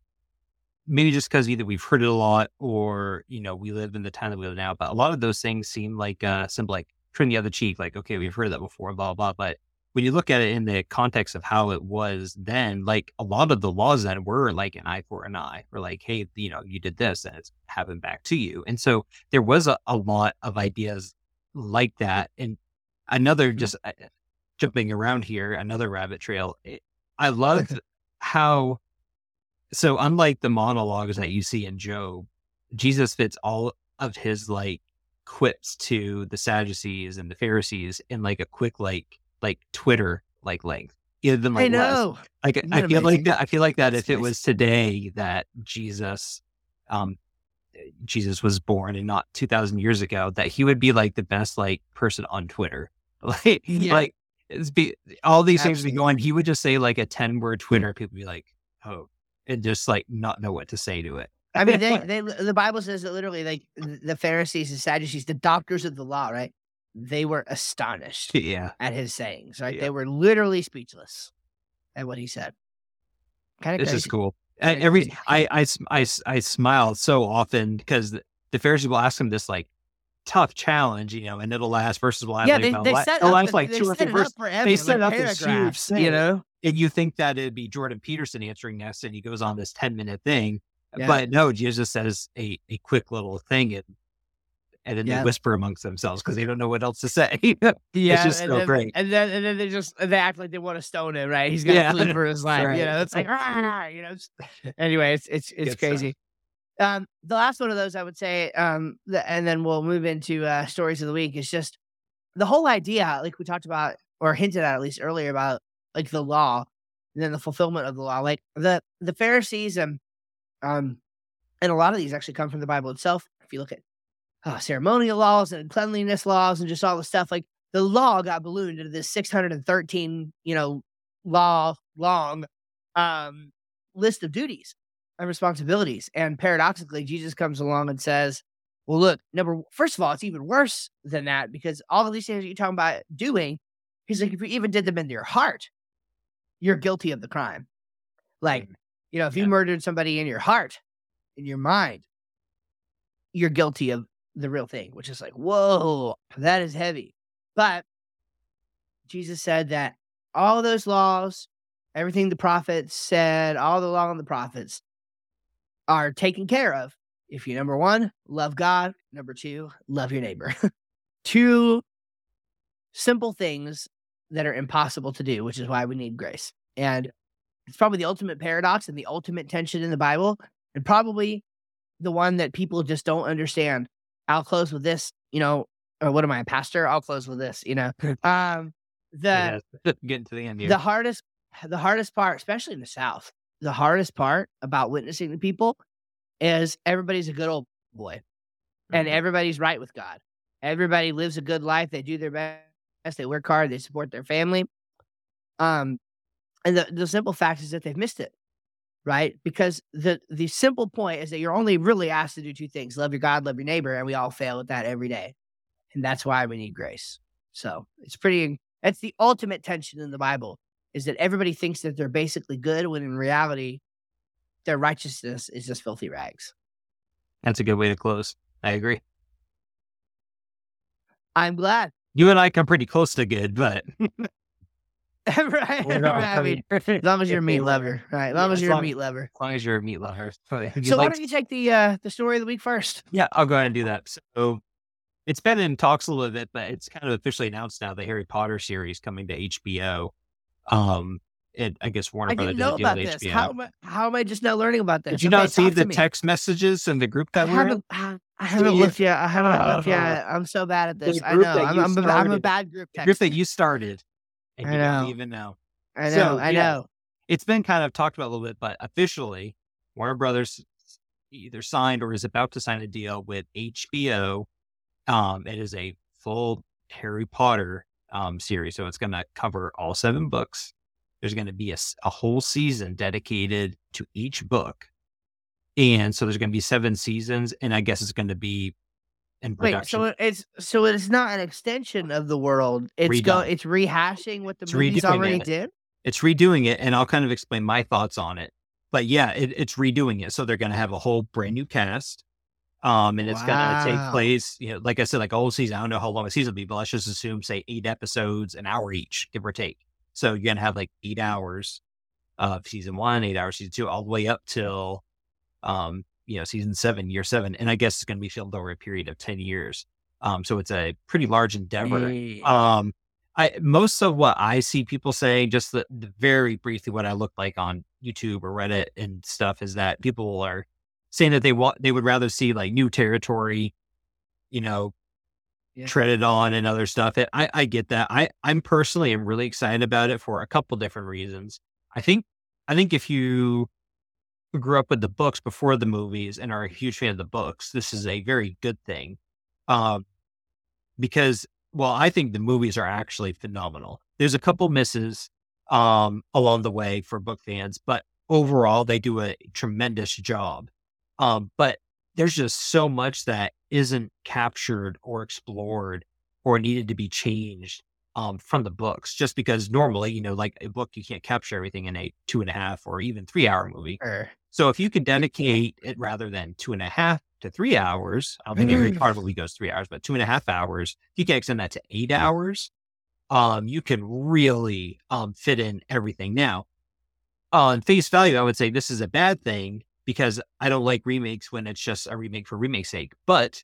S2: maybe just because either we've heard it a lot or you know we live in the time that we live now but a lot of those things seem like uh simple like turn the other cheek. Like, okay, we've heard that before, blah, blah. But when you look at it in the context of how it was then, like a lot of the laws then were like an eye for an eye, were like, hey, you know, you did this and it's happened back to you. And so there was a, a lot of ideas like that. And another mm-hmm. just uh, jumping around here, another rabbit trail. It, eh, I loved how, so unlike the monologues that you see in Job, Jesus fits all of his like quips to the Sadducees and the Pharisees in like a quick like like Twitter like length. Even like
S1: I know.
S2: Less. Like Isn't I feel amazing? like that. I feel like that That's if nice. it was today that Jesus um Jesus was born and not 2000 years ago, that he would be like the best like person on Twitter. [laughs] Like,
S1: Yeah.
S2: like it's be all these things would be going. He would just say like a 10 word Twitter. People would be like, oh, and just like not know what to say to it.
S1: I mean, they, [laughs] they the Bible says that literally, like the Pharisees and Sadducees, the doctors of the law, right? They were astonished
S2: Yeah.
S1: at his sayings, right?
S2: Yeah.
S1: They were literally speechless at what he said. Kind of
S2: This
S1: crazy.
S2: is cool. Every
S1: crazy.
S2: I, I I I smile so often because the, the Pharisees will ask him this like tough challenge, you know, and it'll last verses will last.
S1: Yeah,
S2: like,
S1: they,
S2: it'll
S1: they set up,
S2: last like two or three verses.
S1: forever,
S2: set up this huge thing.
S1: you know.
S2: and you think that it'd be Jordan Peterson answering this, and he goes on this ten minute thing,
S1: Yeah.
S2: but no, Jesus says a a quick little thing, and and then
S1: Yeah.
S2: they whisper amongst themselves because they don't know what else to say. [laughs]
S1: Yeah,
S2: it's
S1: just
S2: so
S1: then,
S2: great.
S1: And then and then they just they act like they want to stone him, right? He's got
S2: Yeah.
S1: to flee for his life.
S2: Right.
S1: You know, it's like "Ah," you know. Anyway, it's it's it's
S2: Good
S1: crazy. Um, the last one of those I would say, um, the, and then we'll move into uh, stories of the week. Is just the whole idea, like we talked about or hinted at at least earlier about like the law and then the fulfillment of the law. Like the the Pharisees and um, and a lot of these actually come from the Bible itself. If you look at uh, ceremonial laws and cleanliness laws and just all the stuff like the law got ballooned into this 613 you know law long um list of duties and responsibilities. And paradoxically jesus comes along and says well look number first of all it's even worse than that because all of these things that you're talking about doing he's like if you even did them in your heart you're guilty of the crime. Like you know if you murdered somebody in your heart in your mind you're guilty of the real thing, which is like, whoa, that is heavy. But Jesus said that all those laws, everything the prophets said, all the law and the prophets are taken care of if you, number one, love God, number two, love your neighbor. [laughs] Two simple things that are impossible to do, which is why we need grace. And it's probably the ultimate paradox and the ultimate tension in the Bible, and probably the one that people just don't understand. I'll close with this, you know, or what am I, a pastor? I'll close with this, you know. [laughs] Um the
S2: Yeah. [laughs] Getting to the end here.
S1: the hardest the hardest part, especially in the South, the hardest part about witnessing to people is everybody's a good old boy. And
S2: Mhm.
S1: everybody's right with God. Everybody lives a good life. They do their best. They work hard. They support their family. Um, and the, the simple fact is that they've missed it, right? Because the the simple point is that you're only really asked to do two things: love your God, love your neighbor, and we all fail at that every day, and that's why we need grace. So it's pretty. That's the ultimate tension in the Bible is that everybody thinks that they're basically good when in reality, their righteousness is just filthy rags.
S2: That's a good way to close. I agree.
S1: I'm glad.
S2: You and I come pretty close to good, but [laughs] [laughs]
S1: right?
S2: Not-
S1: I mean, as long as you're a meat lover, right? As long
S2: Yeah,
S1: as you're a meat lover.
S2: as long as you're a meat lover. [laughs]
S1: So why don't you take the uh the story of the week first?
S2: Yeah, I'll go ahead and do that. So it's been in talks a little bit, but it's kind of officially announced now the Harry Potter series coming to HBO. Um, it I guess Warner
S1: I
S2: Brothers
S1: didn't know about this.
S2: HBO.
S1: How am I, how am I just now learning about this?
S2: did you
S1: Okay,
S2: not see the text messages in the group
S1: I
S2: that we're in?
S1: I I haven't looked yet. I haven't looked yet. [laughs] I'm so bad at this. I know. I'm, I'm, a, I'm a bad group
S2: The
S1: text.
S2: group that you started, and
S1: I
S2: you
S1: know.
S2: don't even know.
S1: I know.
S2: So,
S1: I
S2: yeah.
S1: know.
S2: It's been kind of talked about a little bit, but officially, Warner Brothers either signed or is about to sign a deal with HBO. Um, it is a full Harry Potter um, series, so it's going to cover all seven books. There's going to be a whole season dedicated to each book, and so there's going to be seven seasons, and I guess it's going to be in
S1: Wait, so it's so it's not an extension of the world. It's go. It's rehashing what the
S2: It's
S1: movies already
S2: it.
S1: did.
S2: it's redoing it and i'll kind of explain my thoughts on it but yeah it, it's redoing it so they're going to have a whole brand new cast um and it's going to take place you know like i said like a whole season i don't know how long a season will be but let's just assume say eight episodes an hour each give or take so you're going to have like eight hours of season one eight hours season two all the way up till um you know season seven year seven and i guess it's going to be filmed over a period of 10 years um so it's a pretty large endeavor um, I most of what I see people say, just the, the very briefly what I look like on YouTube or Reddit and stuff, is that people are saying that they want they would rather see like new territory, you know,
S1: Yeah.
S2: treaded on and other stuff. It, I I get that. I I'm personally am really excited about it for a couple different reasons. I think I think if you grew up with the books before the movies and are a huge fan of the books, this is a very good thing. Um, because, well, I think the movies are actually phenomenal. There's a couple misses um, along the way for book fans, but overall, they do a tremendous job. Um, but there's just so much that isn't captured or explored or needed to be changed um, from the books, just because normally, you know, like a book, you can't capture everything in a two and a half or even three hour movie.
S1: Sure.
S2: So if you can dedicate it rather than two and a half to three hours, I don't think every part of movie goes three hours, but two and a half hours, if you can extend that to eight hours, um, you can really um, fit in everything. Now, on face value, I would say this is a bad thing because I don't like remakes when it's just a remake for remake's sake. But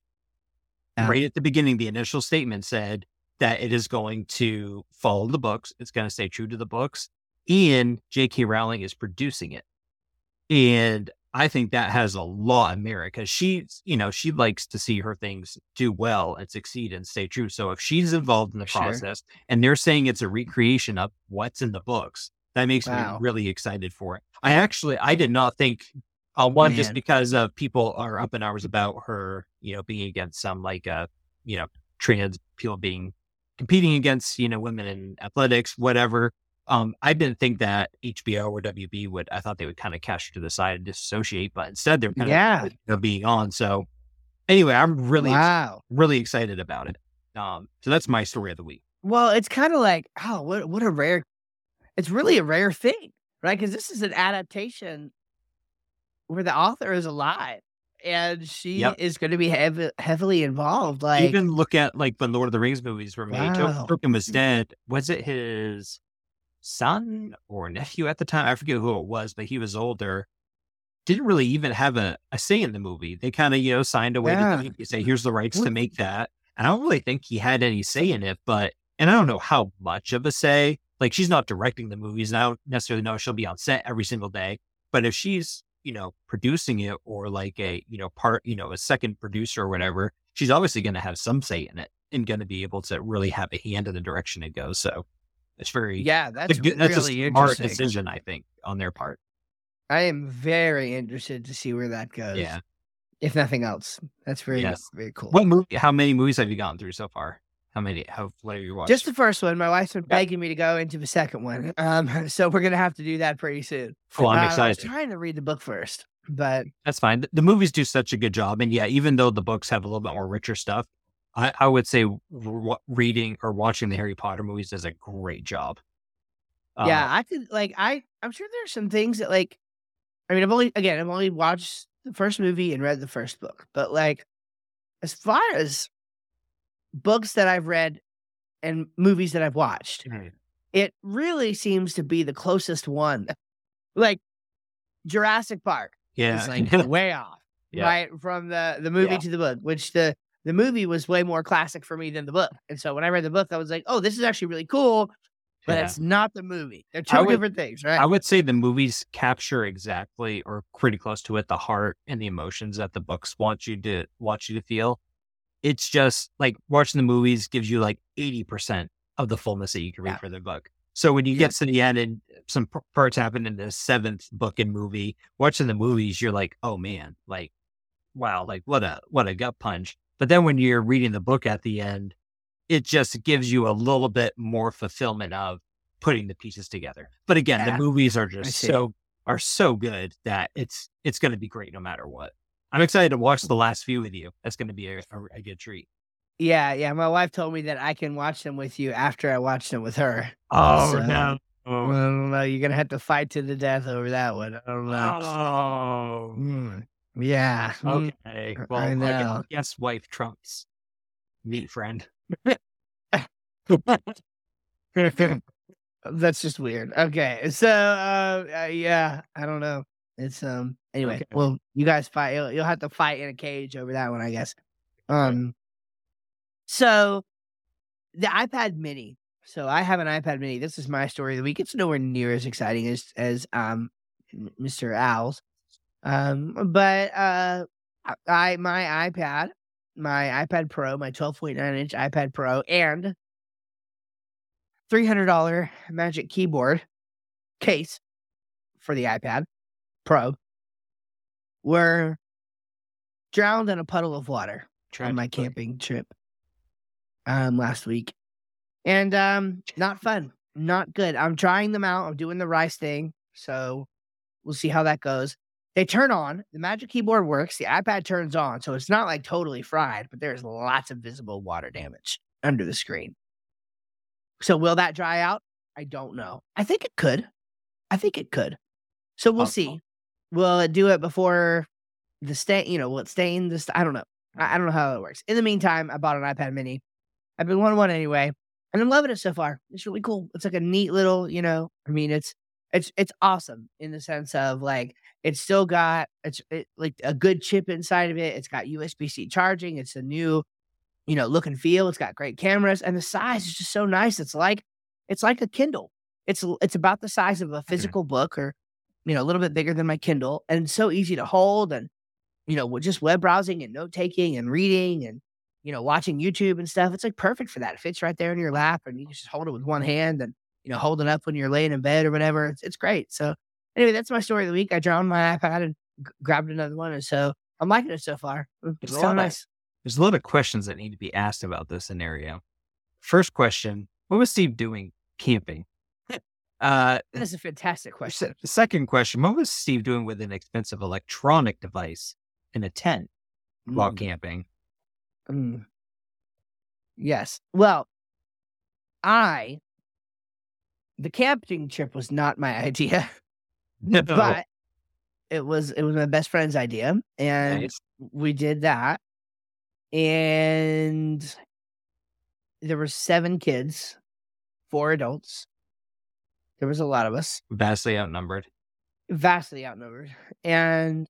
S1: Yeah.
S2: right at the beginning, the initial statement said that it is going to follow the books. It's going to stay true to the books. And J.K. Rowling is producing it. And I think that has a lot of merit because she's, you know, she likes to see her things do well and succeed and stay true. So if she's involved in the
S1: Sure.
S2: process and they're saying it's a recreation of what's in the books, that makes
S1: Wow.
S2: me really excited for it. I actually, I did not think, uh, one, just because of people are up in arms about her, you know, being against some like, uh, you know, trans people being competing against, you know, women in athletics, whatever. Um, I didn't think that HBO or WB would. I thought they would kind of cash to the side and disassociate, but instead they're kind
S1: Yeah.
S2: of you know, being on. So anyway, I'm really
S1: wow.
S2: really excited about it. Um, so that's my story of the week.
S1: Well, it's kind of like, oh, what what a rare. It's really a rare thing, right? Because this is an adaptation where the author is alive and she
S2: Yep.
S1: is going to be heav- heavily involved. Like,
S2: Even look at like when Lord of the Rings movies were made.
S1: Wow.
S2: Tolkien was dead. Was it his son or nephew at the time? I forget who it was, but he was older. Didn't really even have a, a say in the movie. They kind of, you know, signed away
S1: Yeah.
S2: to you say, here's the rights to make that. And I don't really think he had any say in it, but and I don't know how much of a say. Like she's not directing the movies, and I don't necessarily know she'll be on set every single day. But if she's, you know, producing it or like a, you know, part, you know, a second producer or whatever, she's obviously going to have some say in it and going to be able to really have a hand in the direction it goes. So it's very,
S1: yeah, that's
S2: good- that's
S1: really
S2: a smart
S1: interesting.
S2: decision, I think, on their part.
S1: I am very interested to see where that goes.
S2: Yeah.
S1: If nothing else, that's very
S2: Yes.
S1: very cool.
S2: What movie? How many movies have you gone through so far? How many? How what have you watched?
S1: Just the first one. My wife's been
S2: Yeah.
S1: begging me to go into the second one. [laughs] Um, so we're gonna have to do that pretty soon.
S2: Well, I'm
S1: Uh, I was
S2: excited.
S1: trying to read the book first, but
S2: That's fine. The, movies do such a good job, and yeah, even though the books have a little bit more richer stuff, I, I would say w- reading or watching the Harry Potter movies does a great job. Uh,
S1: yeah, I could like I I'm sure there's some things that like I mean I've only again I've only watched the first movie and read the first book, but like as far as books that I've read and movies that I've watched, it really seems to be the closest one. [laughs] Like Jurassic Park
S2: yeah,
S1: is like [laughs] way off,
S2: Yeah.
S1: right? From the the movie
S2: Yeah.
S1: to the book, which the the movie was way more classic for me than the book. And so when I read the book, I was like, oh, this is actually really cool, but
S2: Yeah.
S1: it's not the movie. They're two
S2: would-
S1: different things, right?
S2: I would say the movies capture exactly or pretty close to it the heart and the emotions that the books want you to want you to feel. It's just like watching the movies gives you like 80% of the fullness that you can read
S1: Yeah.
S2: for the book. So when you
S1: Yeah.
S2: get to the end and some parts happen in the seventh book and movie, watching the movies, you're like, oh man, like, wow, like what a what a gut punch. But then when you're reading the book at the end, it just gives you a little bit more fulfillment of putting the pieces together. But again,
S1: Yeah.
S2: the movies are just so are so good that it's it's going to be great no matter what. I'm excited to watch the last few with you. That's going to be a, a, a good treat.
S1: Yeah, yeah. My wife told me that I can watch them with you after I watch them with her.
S2: Oh
S1: So-
S2: no!
S1: I know. You're gonna have to fight to the death over that one. I don't know.
S2: Oh,
S1: Mm. Yeah. mm.
S2: okay. Well, I
S1: know.
S2: guess wife trumps meat friend. [laughs]
S1: That's just weird. Okay. So, uh, uh, yeah, I don't know. It's um. Anyway,
S2: Okay.
S1: well, you guys fight. You'll, you'll have to fight in a cage over that one, I guess. Um. So, the iPad Mini. So I have an iPad Mini. This is my story of the week. It's nowhere near as exciting as as um Mr. Owl's. Um, but uh, I- my iPad, my iPad Pro, my 12.9 inch iPad Pro, and three hundred dollar Magic Keyboard case for the iPad Pro were drowned in a puddle of water on my camping trip um last week. And um not fun. Not good. I'm trying them out. I'm doing the rice thing. So we'll see how that goes. They turn on, the magic keyboard works, the iPad turns on, so it's not like totally fried, but there's lots of visible water damage under the screen. So will that dry out? I don't know. I think it could. I think it could. So we'll
S2: Possible.
S1: see. Will it do it before the stain? You know, will it stain this? I don't know. I, I don't know how it works. In the meantime, I bought an iPad Mini. I've been wanting one anyway, and I'm loving it so far. It's really cool. It's like a neat little, you know. I mean, it's it's it's awesome in the sense of like it's still got it's it, like a good chip inside of it. It's got USB C charging. It's a new, you know, look and feel. It's got great cameras, and the size is just so nice. It's like it's like a Kindle. It's it's about the size of a mm-hmm. physical book, or you know, a little bit bigger than my Kindle, and so easy to hold. And you know, with just web browsing and note taking and reading and you know, watching YouTube and stuff. It's like perfect for that. It fits right there in your lap, and you can just hold it with one hand and you know, holding up when you're laying in bed or whatever. It's it's great. So anyway, that's my story of the week. I drowned my iPad and g- grabbed another one, and so I'm liking it so far. It's
S2: There's a
S1: of
S2: of-
S1: nice.
S2: There's a lot of questions that need to be asked about this scenario. First question: What was Steve doing camping? Uh,
S1: That is a fantastic question.
S2: se- second question: What was Steve doing with an expensive electronic device in a tent while
S1: Mm,
S2: camping?
S1: mm. Yes. Well, I the camping trip was not my [laughs] idea,
S2: No.
S1: but it was it was my best friend's idea, and
S2: Nice.
S1: we did that. And there were seven kids, four adults. There was a lot of us.
S2: vastly outnumbered.
S1: vastly outnumbered. And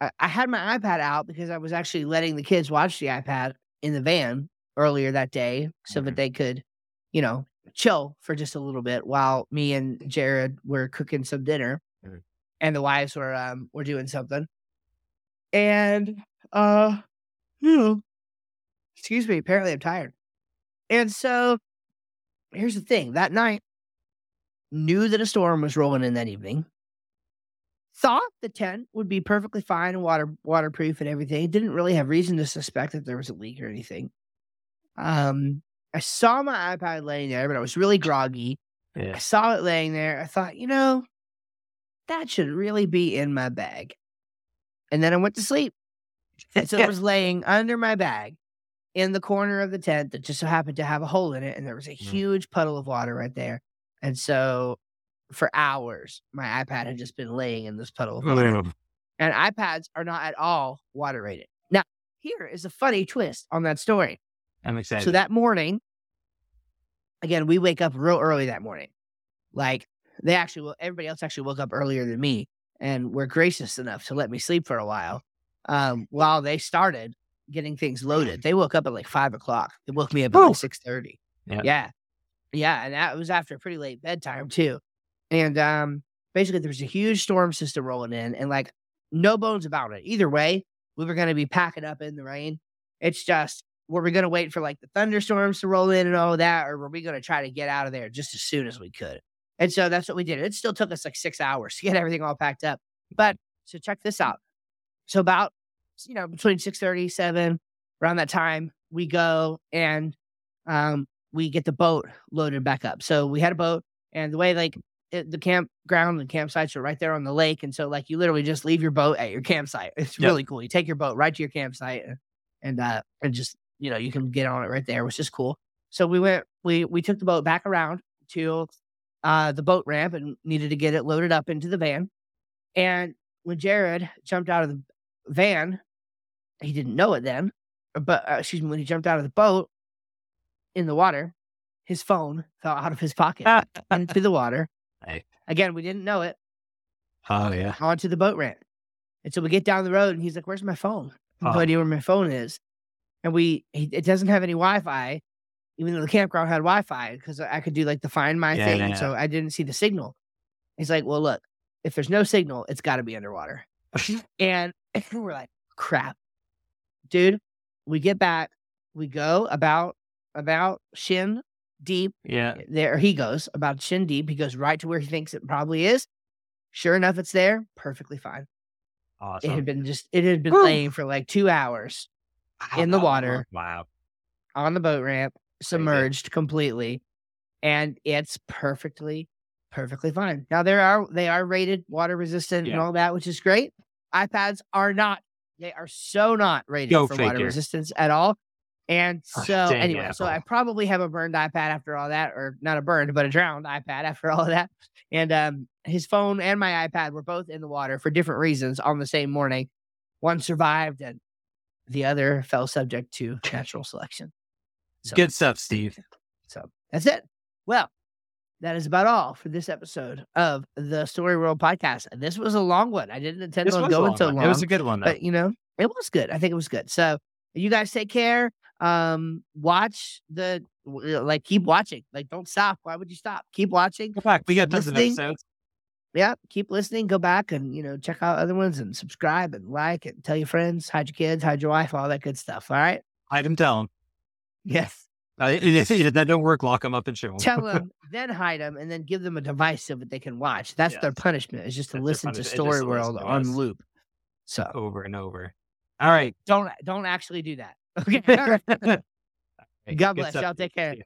S1: I, I had my iPad out because I was actually letting the kids watch the iPad in the van earlier that day so that
S2: Mhm.
S1: they could, you know, chill for just a little bit while me and Jared were cooking some dinner
S2: Mhm.
S1: and the wives were um were doing something. And uh you know, excuse me, apparently I'm tired. And so here's the thing. That night knew that a storm was rolling in that evening thought the tent would be perfectly fine and water waterproof and everything. Didn't really have reason to suspect that there was a leak or anything. Um, I saw my iPad laying there, but I was really groggy. I saw it laying there. I thought, you know, that should really be in my bag. And then I went to sleep. [laughs] And so it was laying under my bag in the corner of the tent that just so happened to have a hole in it. And there was a
S2: Mhm.
S1: huge puddle of water right there. And so for hours, my iPad had just been laying in this puddle of water. And iPads are not at all water rated. Now, here is a funny twist on that story.
S2: I'm excited.
S1: So that morning, again, we wake up real early that morning. Like they actually, everybody else actually woke up earlier than me, and were gracious enough to let me sleep for a while, um, while they started getting things loaded. [gasps] They woke up at like five o'clock. They woke me up at like six thirty.
S2: Yeah.
S1: yeah, yeah, and that was after pretty late bedtime too. And um, basically, there was a huge storm system rolling in, and like no bones about it. Either way, we were going to be packing up in the rain. It's just, were we going to wait for like the thunderstorms to roll in and all that, or were we going to try to get out of there just as soon as we could? And so that's what we did. It still took us like six hours to get [laughs] everything all packed up. But so check this out. So about you know between six thirty seven around that time we go and um we get the boat loaded back up. So we had a boat, and the way like it, the campground and campsites are right there on the lake, and so like you literally just leave your boat at your campsite. It's
S2: Yep.
S1: really cool. You take your boat right to your campsite, and, and uh and just you know you can get on it right there, which is cool. So we went we we took the boat back around to uh the boat ramp and needed to get it loaded up into the van. And when Jared jumped out of the van, he didn't know it then, but uh, excuse me, when he jumped out of the boat in the water, his phone fell out of his pocket ah. into the water. [laughs] Again, we didn't know it
S2: Oh yeah.
S1: onto the boat ramp. And so we get down the road and he's like, Where's my phone?
S2: Oh.
S1: No idea where my phone is. And we, he, it doesn't have any Wi Fi, even though the campground had Wi Fi because I could do like the find my
S2: Yeah,
S1: thing.
S2: yeah,
S1: and So I didn't see the signal. He's like, Well, look, if there's no signal, it's got to be underwater. [laughs] And [laughs] we're like, crap. Dude, we get back, we go about about shin deep.
S2: yeah.
S1: Eh, there he goes, about shin deep. He goes right to where he thinks it probably is. Sure enough, it's there. Perfectly fine.
S2: Awesome.
S1: It had been just it had been
S2: Whew.
S1: laying for like two hours in the water.
S2: Wow.
S1: on the boat ramp, submerged completely, and it's perfectly, perfectly fine. Now there are they are rated water resistant and all that, which is great. iPads are not. They are so not rated
S2: Go
S1: for water resistance at all. And
S2: Ah,
S1: so
S2: dang
S1: anyway, so I probably have a burned iPad after all that, or not a burned, but a drowned iPad [laughs] after all of that. And um, his phone and my iPad were both in the water for different reasons on the same morning. One survived, and the other fell subject to [laughs] natural selection. So,
S2: Good stuff, Steve.
S1: so that's it. Well, that is about all for this episode of the Story World podcast. This was a long one. I didn't intend
S2: This
S1: on going
S2: long
S1: so
S2: one.
S1: long,
S2: It was a good one, though.
S1: but you know, it was good. I think it was good. So you guys take care. Um, watch the like, keep watching. Like, don't stop. Why would you stop? Keep watching.
S2: Go back. We got tons of episodes.
S1: Yeah, keep listening. Go back and you know check out other ones and subscribe and like and tell your friends, hide your kids, hide your wife, all that good stuff. All right.
S2: Hide them, tell them.
S1: Yes.
S2: Uh, that don't work, lock them up and show them.
S1: tell them, [laughs] then hide them, and then give them a device so that they can watch. That's their punishment. Is just to
S2: That's
S1: listen to Story World on loop. So
S2: over and over. All right.
S1: don't don't actually do that. Okay. [laughs]
S2: Hey,
S1: God
S2: good
S1: bless y'all. Take care.